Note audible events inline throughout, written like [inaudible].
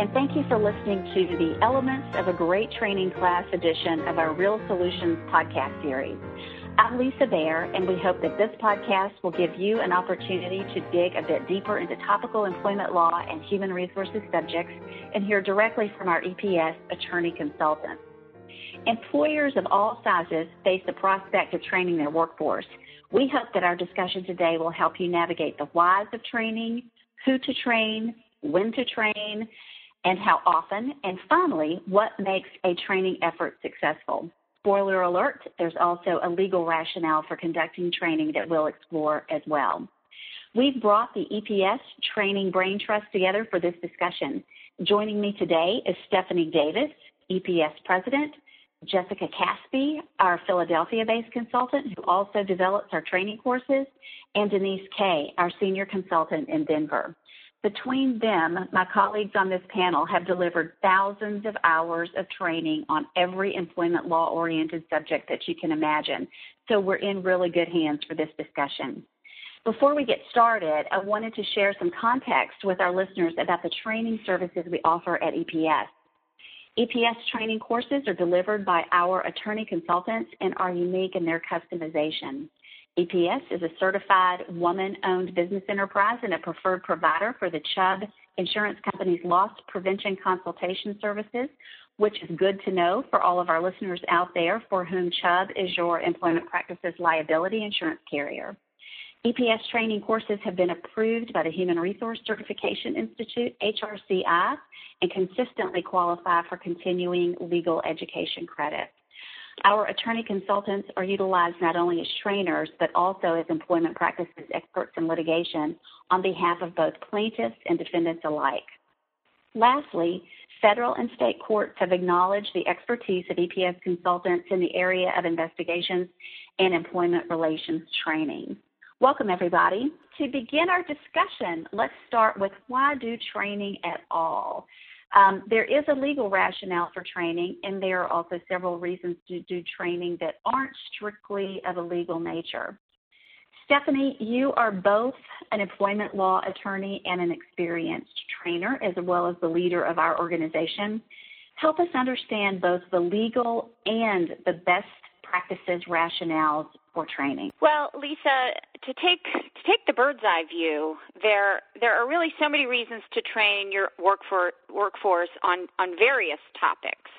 and thank you for listening to the Elements of a Great Training Class edition of our Real Solutions podcast series. I'm Lisa Bair, and we hope that this podcast will give you an opportunity to dig a bit deeper into topical employment law and human resources subjects and hear directly from our EPS attorney consultants. Employers of all sizes face the prospect of training their workforce. We hope that our discussion today will help you navigate the whys of training, who to train, when to train, and how often, and finally, what makes a training effort successful. Spoiler alert, there's also a legal rationale for conducting training that we'll explore as well. We've brought the EPS Training Brain Trust together for this discussion. Joining me today is Stephanie Davis, EPS President, Jessica Caspi, our Philadelphia based consultant who also develops our training courses, and Denise Kay, our senior consultant in Denver. Between them, my colleagues on this panel have delivered thousands of hours of training on every employment law oriented subject that you can imagine. So we're in really good hands for this discussion. Before we get started, I wanted to share some context with our listeners about the training services we offer at EPS. EPS training courses are delivered by our attorney consultants and are unique in their customization. EPS is a certified woman owned business enterprise and a preferred provider for the Chubb Insurance Company's loss prevention consultation services, which is good to know for all of our listeners out there for whom Chubb is your employment practices liability insurance carrier. EPS training courses have been approved by the Human Resource Certification Institute, HRCI, and consistently qualify for continuing legal education credit. Our attorney consultants are utilized not only as trainers, but also as employment practices experts in litigation on behalf of both plaintiffs and defendants alike. Lastly, federal and state courts have acknowledged the expertise of EPS consultants in the area of investigations and employment relations training. Welcome, everybody. To begin our discussion, let's start with why do training at all? Um, there is a legal rationale for training, and there are also several reasons to do training that aren't strictly of a legal nature. Stephanie, you are both an employment law attorney and an experienced trainer, as well as the leader of our organization. Help us understand both the legal and the best practices rationales for training? Well, Lisa, to take to take the bird's eye view, there there are really so many reasons to train your workforce workforce on on various topics.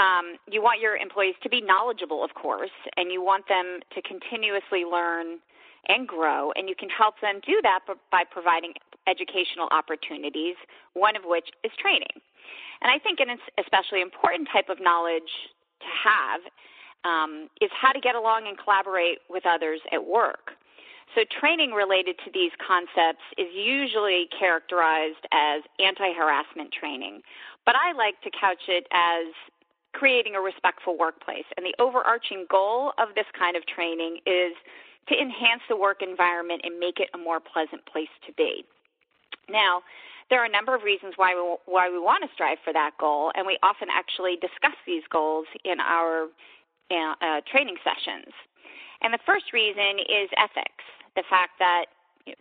Um, you want your employees to be knowledgeable, of course, and you want them to continuously learn and grow, and you can help them do that by providing educational opportunities, one of which is training. And I think an especially important type of knowledge to have um, is how to get along and collaborate with others at work. So, training related to these concepts is usually characterized as anti harassment training, but I like to couch it as creating a respectful workplace. And the overarching goal of this kind of training is to enhance the work environment and make it a more pleasant place to be. Now, there are a number of reasons why we, why we want to strive for that goal, and we often actually discuss these goals in our uh, training sessions. And the first reason is ethics the fact that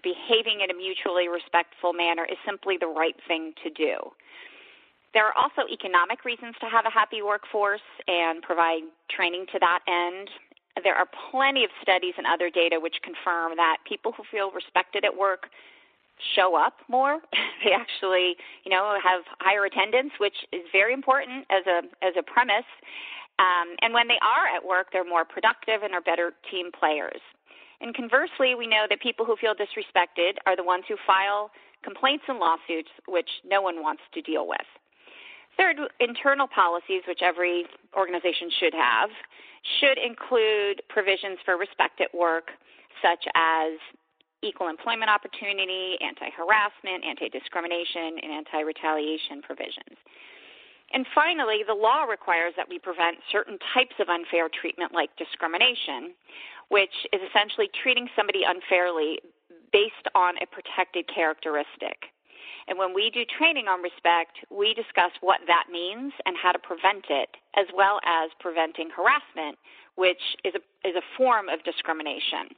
behaving in a mutually respectful manner is simply the right thing to do. There are also economic reasons to have a happy workforce and provide training to that end. There are plenty of studies and other data which confirm that people who feel respected at work show up more. [laughs] they actually, you know, have higher attendance, which is very important as a as a premise. Um, and when they are at work, they're more productive and are better team players. And conversely, we know that people who feel disrespected are the ones who file complaints and lawsuits, which no one wants to deal with. Third, internal policies, which every organization should have, should include provisions for respect at work, such as equal employment opportunity, anti harassment, anti discrimination, and anti retaliation provisions. And finally, the law requires that we prevent certain types of unfair treatment like discrimination, which is essentially treating somebody unfairly based on a protected characteristic. And when we do training on respect, we discuss what that means and how to prevent it, as well as preventing harassment, which is a, is a form of discrimination.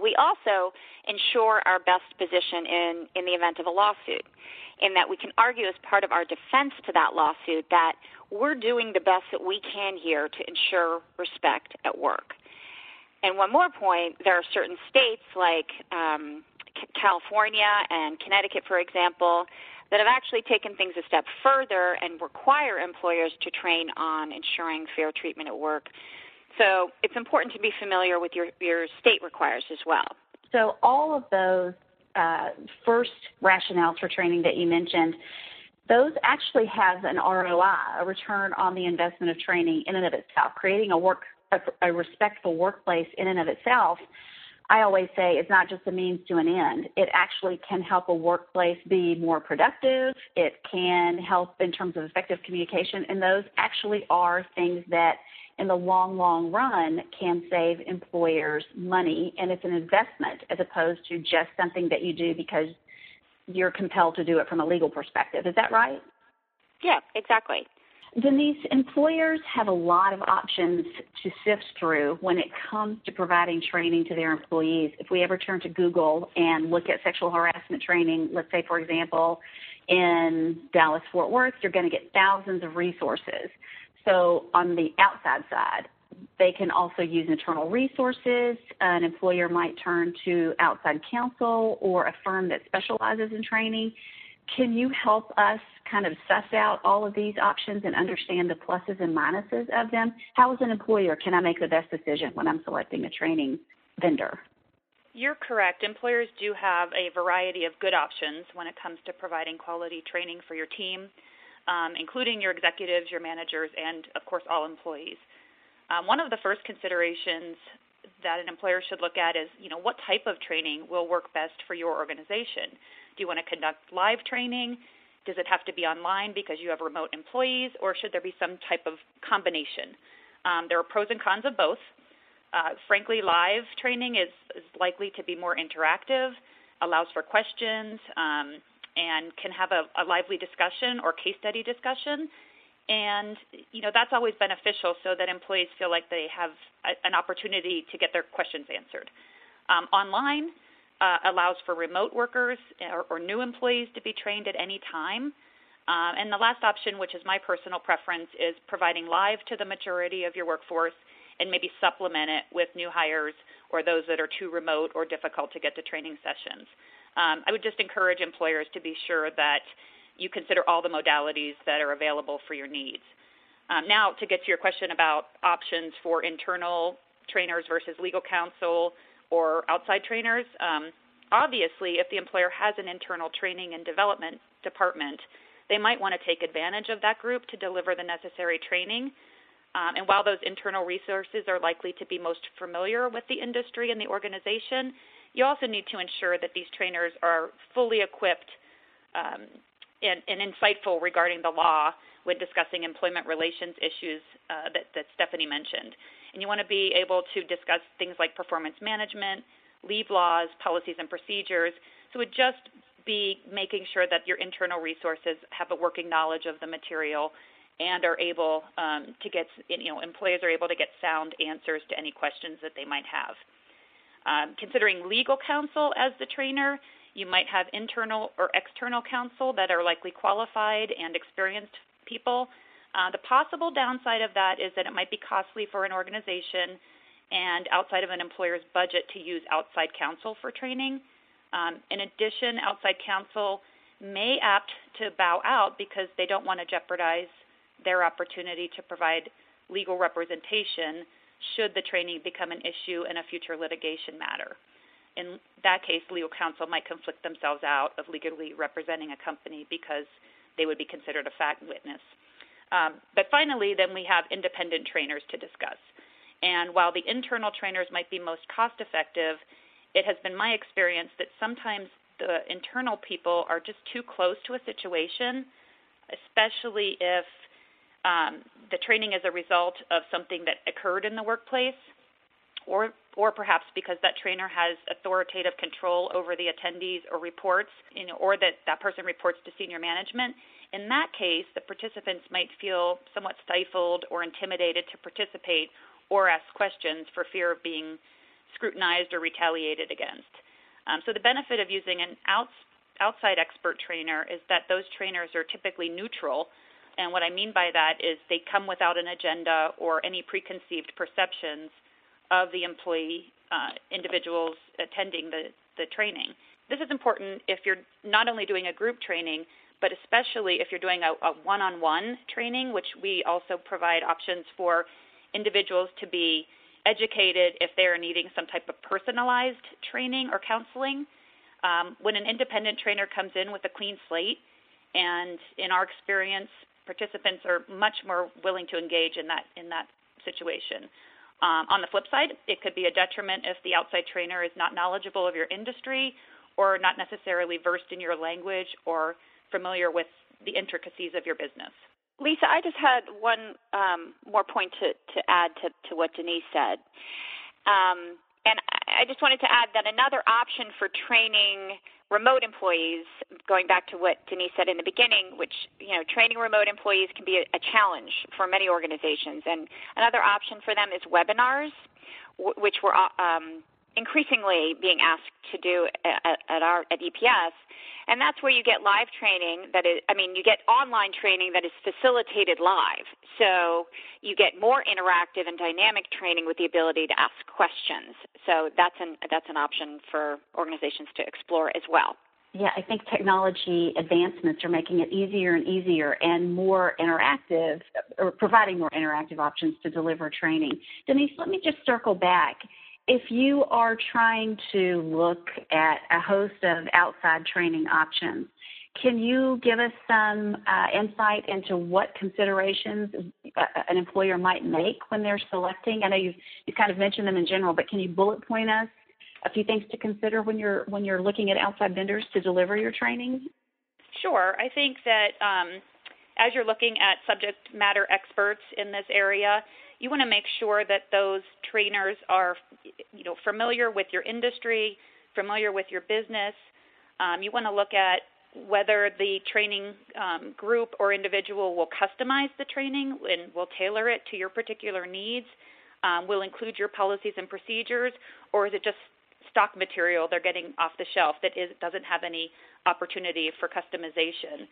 We also ensure our best position in, in the event of a lawsuit, in that we can argue as part of our defense to that lawsuit that we're doing the best that we can here to ensure respect at work. And one more point there are certain states like um, California and Connecticut, for example, that have actually taken things a step further and require employers to train on ensuring fair treatment at work. So it's important to be familiar with your, your state requires as well. So all of those uh, first rationales for training that you mentioned, those actually have an ROI, a return on the investment of training in and of itself. Creating a work a, a respectful workplace in and of itself I always say it's not just a means to an end. It actually can help a workplace be more productive. It can help in terms of effective communication. And those actually are things that, in the long, long run, can save employers money. And it's an investment as opposed to just something that you do because you're compelled to do it from a legal perspective. Is that right? Yeah, exactly. Denise, employers have a lot of options to sift through when it comes to providing training to their employees. If we ever turn to Google and look at sexual harassment training, let's say, for example, in Dallas Fort Worth, you're going to get thousands of resources. So, on the outside side, they can also use internal resources. An employer might turn to outside counsel or a firm that specializes in training. Can you help us kind of suss out all of these options and understand the pluses and minuses of them? How, as an employer, can I make the best decision when I'm selecting a training vendor? You're correct. Employers do have a variety of good options when it comes to providing quality training for your team, um, including your executives, your managers, and of course, all employees. Um, one of the first considerations that an employer should look at is, you know, what type of training will work best for your organization. Do you want to conduct live training? Does it have to be online because you have remote employees, or should there be some type of combination? Um, there are pros and cons of both. Uh, frankly, live training is, is likely to be more interactive, allows for questions, um, and can have a, a lively discussion or case study discussion. And you know that's always beneficial, so that employees feel like they have a, an opportunity to get their questions answered. Um, online, uh, allows for remote workers or, or, new employees to be trained at any time. Um, and the last option, which is my personal preference, is providing live to the majority of your workforce and maybe supplement it with new hires or those that are too remote or difficult to get to training sessions. Um, I would just encourage employers to be sure that you consider all the modalities that are available for your needs. Um, now, to get to your question about options for internal trainers versus legal counsel, or outside trainers. Um, obviously, if the employer has an internal training and development department, they might want to take advantage of that group to deliver the necessary training. Um, and while those internal resources are likely to be most familiar with the industry and the organization, you also need to ensure that these trainers are fully equipped um, and, and, insightful regarding the law when discussing employment relations issues uh, that, that Stephanie mentioned and you want to be able to discuss things like performance management, leave laws, policies, and procedures. So it would just be making sure that your internal resources have a working knowledge of the material and are able um, to get, you know, employees are able to get sound answers to any questions that they might have. Um, considering legal counsel as the trainer, you might have internal or external counsel that are likely qualified and experienced people uh, the possible downside of that is that it might be costly for an organization and outside of an employer's budget to use outside counsel for training. Um, in addition, outside counsel may opt to bow out because they don't want to jeopardize their opportunity to provide legal representation should the training become an issue in a future litigation matter. In that case, legal counsel might conflict themselves out of legally representing a company because they would be considered a fact witness. Um, but finally, then we have independent trainers to discuss. And while the internal trainers might be most cost effective, it has been my experience that sometimes the internal people are just too close to a situation, especially if um, the training is a result of something that occurred in the workplace, or or perhaps because that trainer has authoritative control over the attendees or reports, or that that person reports to senior management in that case, the participants might feel somewhat stifled or intimidated to participate or ask questions for fear of being scrutinized or retaliated against. Um, so the benefit of using an outs, outside expert trainer is that those trainers are typically neutral. And what I mean by that is they come without an agenda or any preconceived perceptions of the employee uh, individuals attending the, the training. This is important if you're not only doing a group training, but especially if you're doing a, a one-on-one training, which we also provide options for individuals to be educated if they're needing some type of personalized training or counseling. Um, when an independent trainer comes in with a clean slate, and in our experience, participants are much more willing to engage in that in that situation. Um, on the flip side, it could be a detriment if the outside trainer is not knowledgeable of your industry or not necessarily versed in your language or familiar with the intricacies of your business. Lisa, I just had one um, more point to, to add to, to what Denise said. Um, and I just wanted to add that another option for training remote employees, going back to what Denise said in the beginning, which, you know, training remote employees can be a, a challenge for many organizations. And another option for them is webinars, w- which were um, increasingly being asked to do at, at our at EPS, and that's where you get live training. That is, I mean, you get online training that is facilitated live. So you get more interactive and dynamic training with the ability to ask questions. So that's an that's an option for organizations to explore as well. Yeah, I think technology advancements are making it easier and easier and more interactive, or providing more interactive options to deliver training. Denise, let me just circle back if you are trying to look at a host of outside training options, can you give us some uh, insight into what considerations uh, an employer might make when they're selecting? I know you've, you've kind of mentioned them in general, but can you bullet point us a few things to consider when you're when you're looking at outside vendors to deliver your training? Sure. I think that um, as you're looking at subject matter experts in this area, you want to make sure that those trainers are, you know, familiar with your industry, familiar with your business. Um, you want to look at whether the training um, group or individual will customize the training and will tailor it to your particular needs, um, will include your policies and procedures, or is it just stock material they're getting off the shelf that is, doesn't have any opportunity for customization?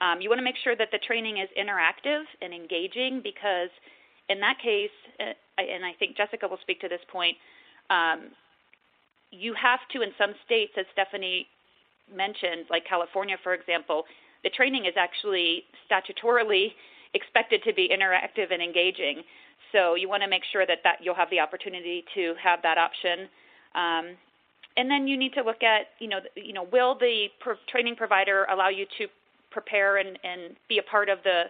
Um, you want to make sure that the training is interactive and engaging because in that case, uh, and I think Jessica will speak to this point, um, you have to, in some states, as Stephanie mentioned, like California, for example, the training is actually statutorily expected to be interactive and engaging. So you want to make sure that, that you'll have the opportunity to have that option. Um, and then you need to look at, you know, you know, will the pro- training provider allow you to prepare and, and be a part of the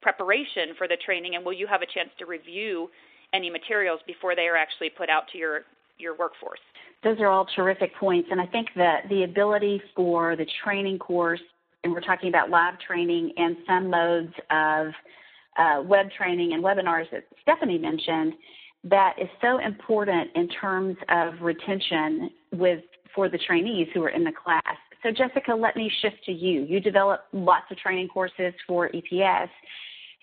preparation for the training, and will you have a chance to review any materials before they are actually put out to your your workforce? Those are all terrific points, and I think that the ability for the training course, and we're talking about live training and some modes of uh, web training and webinars that Stephanie mentioned, that is so important in terms of retention with for the trainees who are in the class. So, Jessica, let me shift to you. You develop lots of training courses for EPS.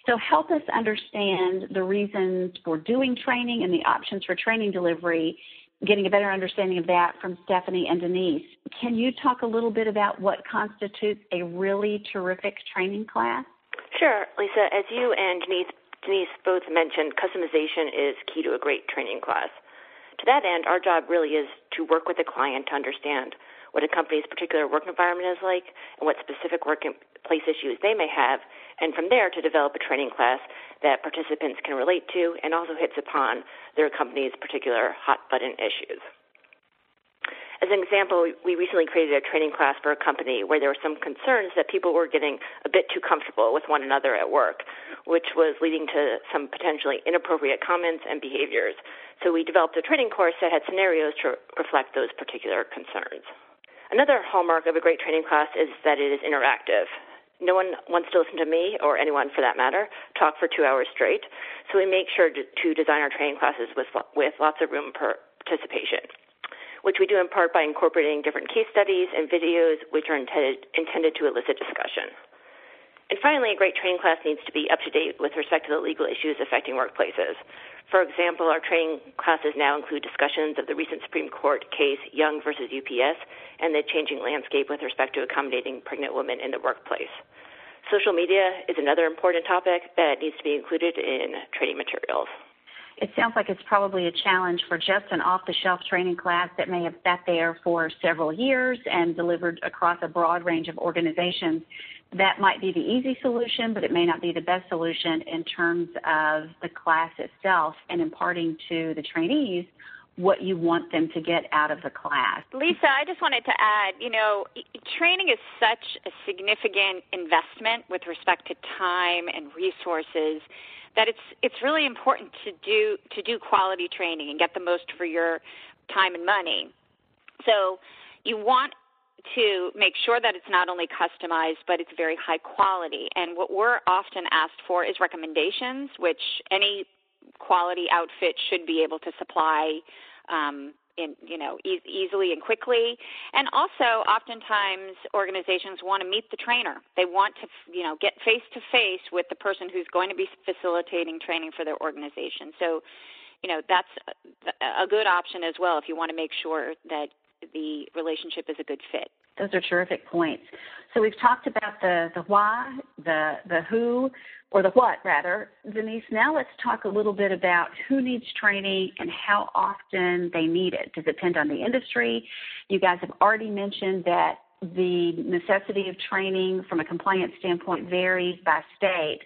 So help us understand the reasons for doing training and the options for training delivery, getting a better understanding of that from Stephanie and Denise. Can you talk a little bit about what constitutes a really terrific training class? Sure, Lisa. As you and Denise, Denise both mentioned, customization is key to a great training class. To that end, our job really is to work with the client to understand what a company's particular work environment is like and what specific workplace issues they may have, and from there to develop a training class that participants can relate to and also hits upon their company's particular hot button issues. As an example, we recently created a training class for a company where there were some concerns that people were getting a bit too comfortable with one another at work, which was leading to some potentially inappropriate comments and behaviors. So we developed a training course that had scenarios to reflect those particular concerns. Another hallmark of a great training class is that it is interactive. No one wants to listen to me, or anyone for that matter, talk for two hours straight. So we make sure to, to design our training classes with, with lots of room for participation, which we do in part by incorporating different case studies and videos which are intended, intended to elicit discussion. And finally, a great training class needs to be up to date with respect to the legal issues affecting workplaces. For example, our training classes now include discussions of the recent Supreme Court case Young versus UPS and the changing landscape with respect to accommodating pregnant women in the workplace. Social media is another important topic that needs to be included in training materials. It sounds like it's probably a challenge for just an off the shelf training class that may have sat there for several years and delivered across a broad range of organizations that might be the easy solution, but it may not be the best solution in terms of the class itself and imparting to the trainees what you want them to get out of the class. Lisa, I just wanted to add, you know, training is such a significant investment with respect to time and resources that it's it's really important to do to do quality training and get the most for your time and money. So you want to make sure that it's not only customized, but it's very high quality. And what we're often asked for is recommendations, which any quality outfit should be able to supply um, in you know e- easily and quickly. And also oftentimes organizations want to meet the trainer. They want to you know get face to face with the person who's going to be facilitating training for their organization. So you know that's a good option as well if you want to make sure that the relationship is a good fit. Those are terrific points. So we've talked about the, the why, the, the who, or the what rather. Denise, now let's talk a little bit about who needs training and how often they need it. Does it depend on the industry? You guys have already mentioned that the necessity of training from a compliance standpoint varies by state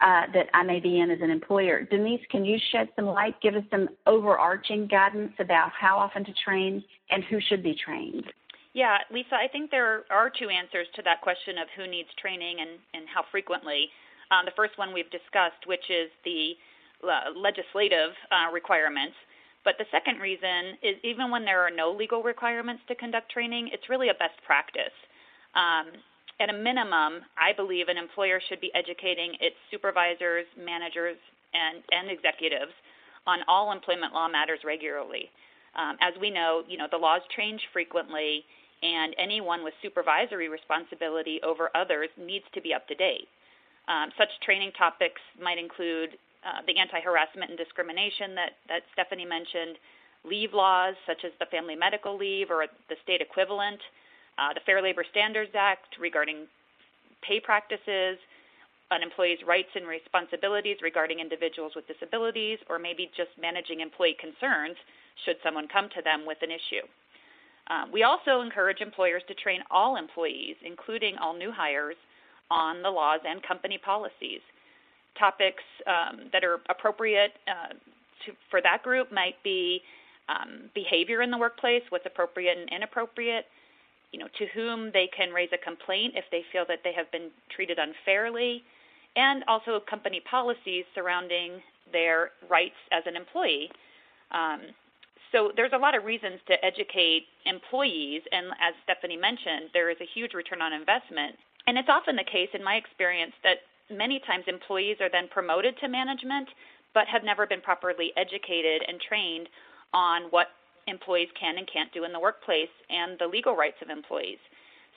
uh, that I may be in as an employer. Denise, can you shed some light, give us some overarching guidance about how often to train and who should be trained? Yeah, Lisa, I think there are two answers to that question of who needs training and, and how frequently. Um, the first one we've discussed, which is the uh, legislative uh, requirements. But the second reason is even when there are no legal requirements to conduct training, it's really a best practice. Um, at a minimum, I believe an employer should be educating its supervisors, managers, and, and executives on all employment law matters regularly. Um, as we know, you know the laws change frequently, and anyone with supervisory responsibility over others needs to be up to date. Um, such training topics might include uh, the anti-harassment and discrimination that, that Stephanie mentioned, leave laws such as the Family Medical Leave or the state equivalent, uh, the Fair Labor Standards Act regarding pay practices, an employee's rights and responsibilities regarding individuals with disabilities, or maybe just managing employee concerns should someone come to them with an issue. Um, we also encourage employers to train all employees, including all new hires, on the laws and company policies. Topics um, that are appropriate uh, to, for that group might be um, behavior in the workplace, what's appropriate and inappropriate, you know, to whom they can raise a complaint if they feel that they have been treated unfairly, and also company policies surrounding their rights as an employee. Um, so there's a lot of reasons to educate employees, and as Stephanie mentioned, there is a huge return on investment. And it's often the case, in my experience, that many times employees are then promoted to management, but have never been properly educated and trained on what employees can and can't do in the workplace and the legal rights of employees.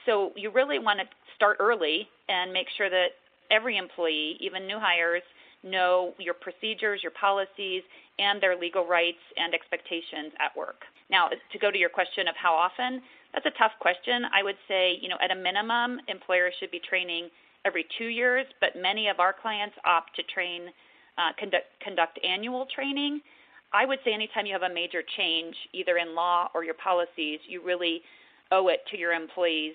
So you really want to start early and make sure that every employee, even new hires, know your procedures, your policies, and their legal rights and expectations at work. Now, to go to your question of how often, that's a tough question. I would say, you know, at a minimum, employers should be training every two years, but many of our clients opt to train, uh, conduct, conduct annual training. I would say anytime you have a major change, either in law or your policies, you really owe it to your employees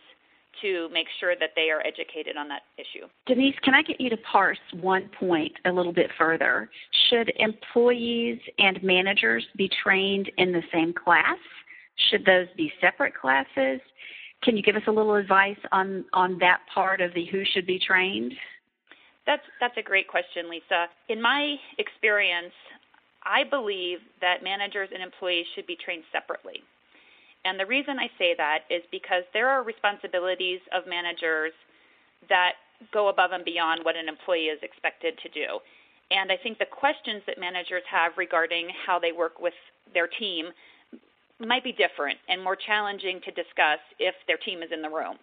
to make sure that they are educated on that issue. Denise, can I get you to parse one point a little bit further? Should employees and managers be trained in the same class? Should those be separate classes? Can you give us a little advice on, on that part of the who should be trained? That's that's a great question, Lisa. In my experience, I believe that managers and employees should be trained separately. And the reason I say that is because there are responsibilities of managers that go above and beyond what an employee is expected to do. And I think the questions that managers have regarding how they work with their team might be different and more challenging to discuss if their team is in the room.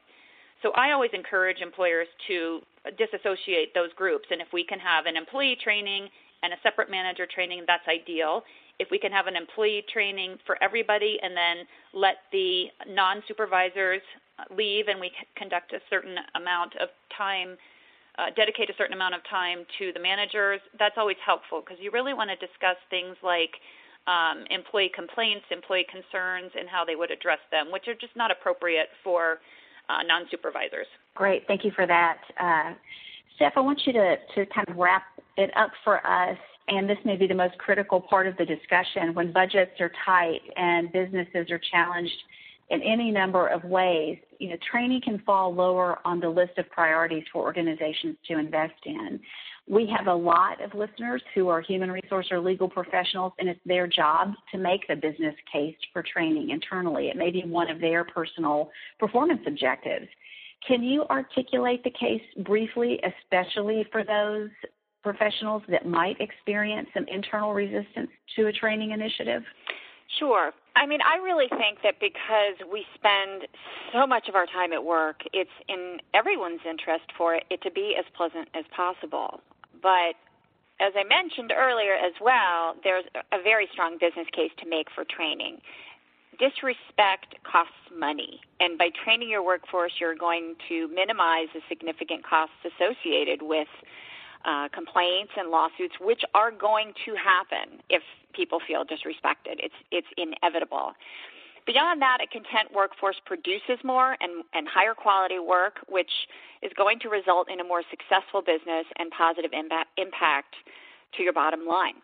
So I always encourage employers to disassociate those groups. And if we can have an employee training and a separate manager training, that's ideal. If we can have an employee training for everybody and then let the non supervisors leave and we conduct a certain amount of time, uh, dedicate a certain amount of time to the managers, that's always helpful because you really want to discuss things like um, employee complaints, employee concerns, and how they would address them, which are just not appropriate for uh, non supervisors. Great, thank you for that. Uh, Steph, I want you to, to kind of wrap it up for us, and this may be the most critical part of the discussion when budgets are tight and businesses are challenged in any number of ways. You know, training can fall lower on the list of priorities for organizations to invest in. We have a lot of listeners who are human resource or legal professionals, and it's their job to make the business case for training internally. It may be one of their personal performance objectives. Can you articulate the case briefly, especially for those professionals that might experience some internal resistance to a training initiative? Sure. I mean, I really think that because we spend so much of our time at work, it's in everyone's interest for it to be as pleasant as possible. But as I mentioned earlier as well, there's a very strong business case to make for training. Disrespect costs money, and by training your workforce, you're going to minimize the significant costs associated with uh, complaints and lawsuits, which are going to happen if people feel disrespected. It's it's inevitable. Beyond that, a content workforce produces more and, and higher quality work, which is going to result in a more successful business and positive impact, impact to your bottom line.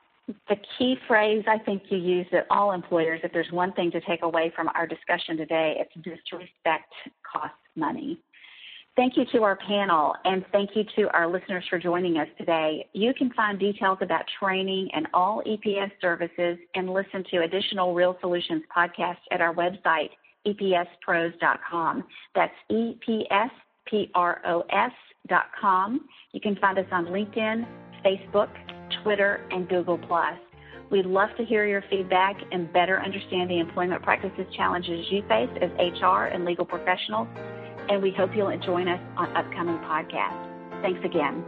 The key phrase I think you use at all employers, if there's one thing to take away from our discussion today, it's disrespect costs money. Thank you to our panel and thank you to our listeners for joining us today. You can find details about training and all EPS services and listen to additional Real Solutions podcasts at our website, epspros.com. That's E-P-S-P-R-O-S.com. You can find us on LinkedIn, Facebook, Twitter, and Google+. We'd love to hear your feedback and better understand the employment practices challenges you face as HR and legal professionals and we hope you'll join us on upcoming podcasts. Thanks again.